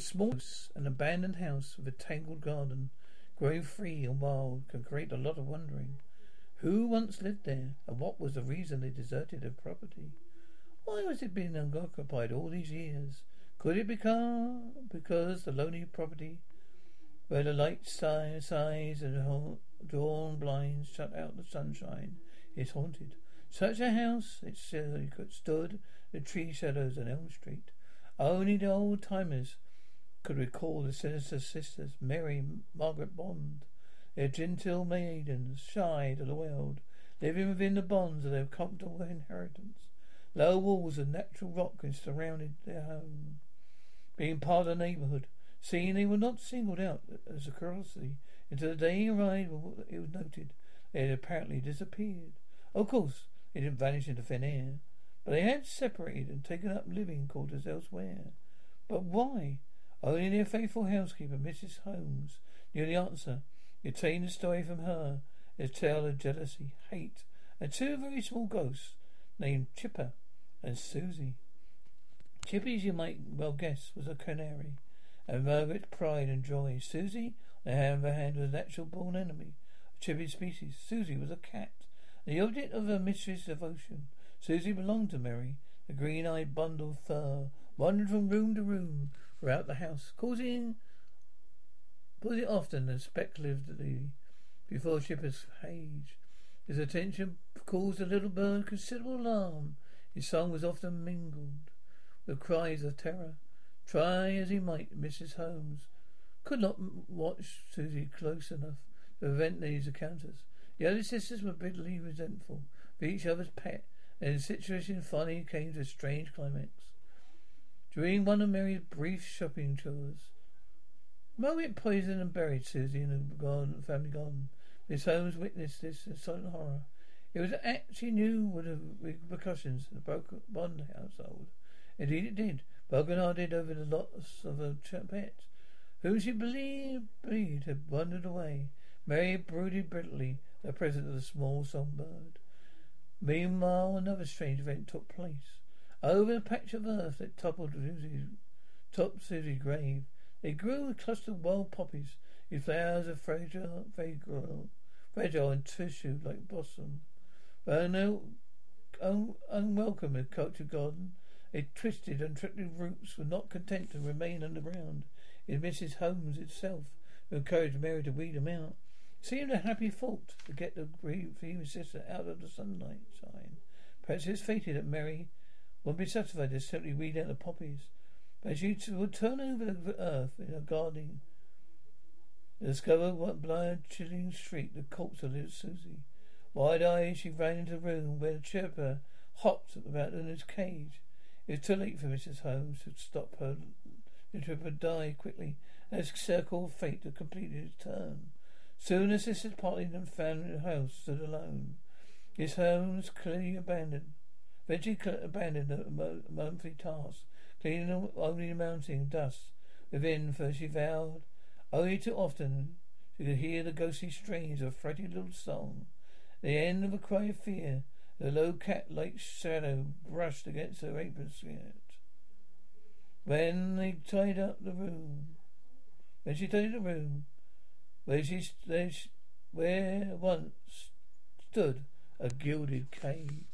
small house, an abandoned house with a tangled garden, growing free and wild, can create a lot of wondering. Who once lived there, and what was the reason they deserted their property? Why was it being unoccupied all these years? Could it be because the lonely property where the light sighs, sighs and drawn blinds shut out the sunshine is haunted? Such a house, it could stood the tree shadows on Elm Street. Only the old timers could recall the sinister sisters, Mary Margaret Bond. Their genteel maidens, shy to the world, living within the bonds of their comfortable inheritance. Low walls of natural rock surrounded their home. Being part of the neighbourhood, seeing they were not singled out as a curiosity, until the day he arrived it was noted they had apparently disappeared. Of course, they didn't vanish into thin air, but they had separated and taken up living quarters elsewhere. But why? Only their faithful housekeeper, Mrs. Holmes, knew the answer. You obtained the story from her, a tale of jealousy, hate, and two very small ghosts named Chipper and Susie. Chippy, as you might well guess, was a canary, and Margaret's pride and joy. Susie, on the other hand, was a natural born enemy of Chippy's species. Susie was a cat, the object of her mistress' devotion. Susie belonged to Mary. The green-eyed bundle of fur wandered from room to room throughout the house, causing, causing often and speculatively before Chipper's cage. His attention caused the little bird considerable alarm. His song was often mingled with cries of terror. Try as he might, Mrs. Holmes could not watch Susie close enough to prevent these encounters. The other sisters were bitterly resentful of each other's pet, and the situation finally came to a strange climax. During one of Mary's brief shopping tours, Margaret poisoned and buried Susie in the family garden. Miss Holmes witnessed this in silent horror. It was an act she knew would have repercussions in the broken Bond household. Indeed it did. Broken-hearted over the loss of her pet, whom she believed, believed had wandered away. Mary brooded bitterly the presence of the small songbird. Meanwhile, another strange event took place. Over the patch of earth that toppled Susie's grave, they grew a cluster of wild poppies, with flowers of fragile, fragile, fragile and tissue like blossom. But no un- unwelcome in cultured garden, its twisted and trickling roots were not content to remain underground. It Mrs. Holmes itself who encouraged Mary to weed them out. It seemed a happy fault to get the grieving sister out of the sunlight shine. Perhaps it was fated that Mary would be satisfied to simply weed out the poppies. But she would turn over the earth in her gardening and discover what blind, chilling shriek the corpse of little Susie. Wide eyed, she ran into the room where the chirper hopped about in his cage. It was too late for Mrs. Holmes to stop her. The chirper died quickly, as circle of fate had completed its turn. Soon sisters parted and found the house stood alone. His home was clearly abandoned. Eventually abandoned the monthly task, cleaning only the mounting dust within, for she vowed only too often she could hear the ghostly strains of a little song. The end of a cry of fear, the low cat-like shadow brushed against her apron skirt. When they tied up the room, when she tied the room, where she, where, where once stood a gilded cage.